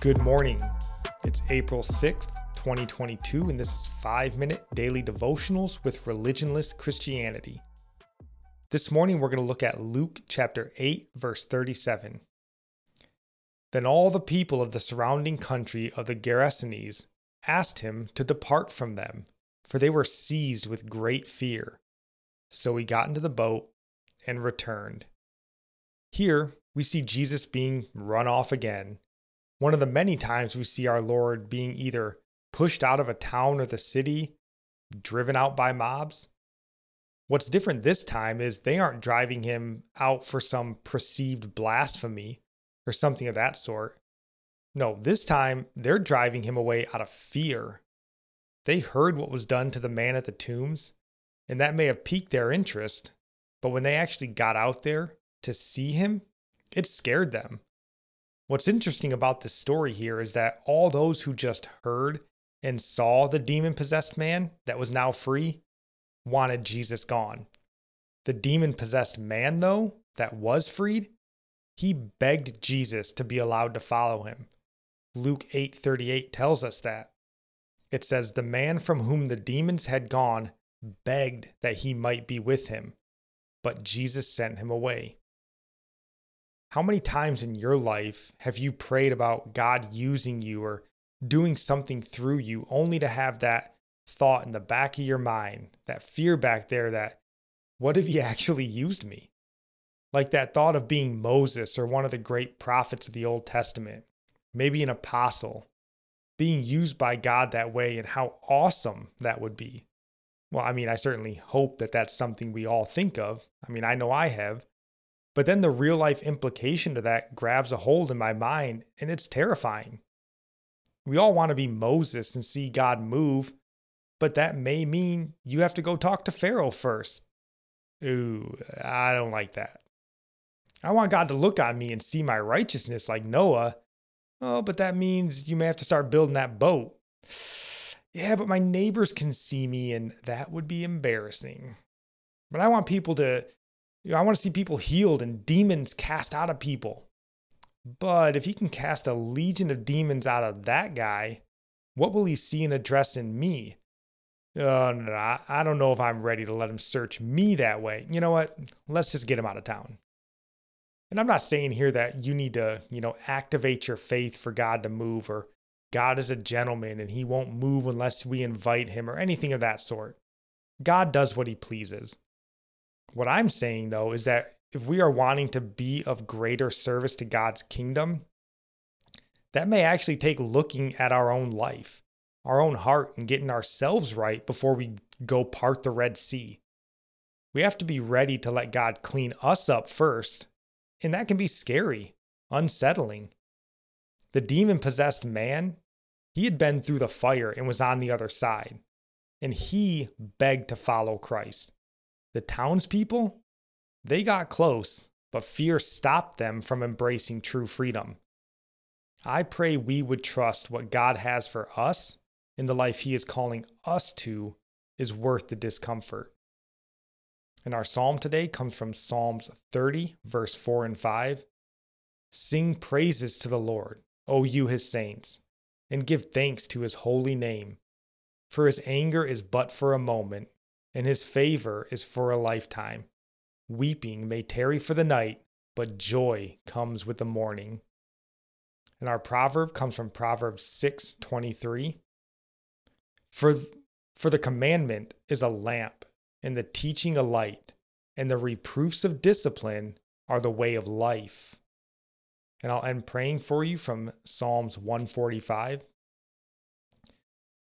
Good morning. It's April 6th, 2022, and this is 5 Minute Daily Devotionals with Religionless Christianity. This morning we're going to look at Luke chapter 8, verse 37. Then all the people of the surrounding country of the Gerasenes asked him to depart from them, for they were seized with great fear. So he got into the boat and returned. Here we see Jesus being run off again one of the many times we see our Lord being either pushed out of a town or the city, driven out by mobs. What's different this time is they aren't driving him out for some perceived blasphemy or something of that sort. No, this time they're driving him away out of fear. They heard what was done to the man at the tombs, and that may have piqued their interest, but when they actually got out there to see him, it scared them. What's interesting about this story here is that all those who just heard and saw the demon possessed man that was now free wanted Jesus gone. The demon possessed man, though, that was freed, he begged Jesus to be allowed to follow him. Luke 8:38 tells us that. It says the man from whom the demons had gone begged that he might be with him, but Jesus sent him away. How many times in your life have you prayed about God using you or doing something through you only to have that thought in the back of your mind, that fear back there that, what if He actually used me? Like that thought of being Moses or one of the great prophets of the Old Testament, maybe an apostle, being used by God that way and how awesome that would be. Well, I mean, I certainly hope that that's something we all think of. I mean, I know I have. But then the real life implication to that grabs a hold in my mind, and it's terrifying. We all want to be Moses and see God move, but that may mean you have to go talk to Pharaoh first. Ooh, I don't like that. I want God to look on me and see my righteousness like Noah. Oh, but that means you may have to start building that boat. Yeah, but my neighbors can see me and that would be embarrassing. But I want people to you know, I want to see people healed and demons cast out of people. But if he can cast a legion of demons out of that guy, what will he see and address in me? Oh, no, no, I don't know if I'm ready to let him search me that way. You know what? Let's just get him out of town. And I'm not saying here that you need to, you know, activate your faith for God to move or God is a gentleman and he won't move unless we invite him or anything of that sort. God does what he pleases. What I'm saying though is that if we are wanting to be of greater service to God's kingdom, that may actually take looking at our own life, our own heart, and getting ourselves right before we go part the Red Sea. We have to be ready to let God clean us up first, and that can be scary, unsettling. The demon possessed man, he had been through the fire and was on the other side, and he begged to follow Christ. The townspeople, they got close, but fear stopped them from embracing true freedom. I pray we would trust what God has for us in the life He is calling us to is worth the discomfort. And our psalm today comes from Psalms 30, verse 4 and 5. Sing praises to the Lord, O you his saints, and give thanks to his holy name. For his anger is but for a moment, and his favor is for a lifetime. Weeping may tarry for the night, but joy comes with the morning. And our proverb comes from Proverbs 6:23. For for the commandment is a lamp, and the teaching a light, and the reproofs of discipline are the way of life. And I'll end praying for you from Psalms 145.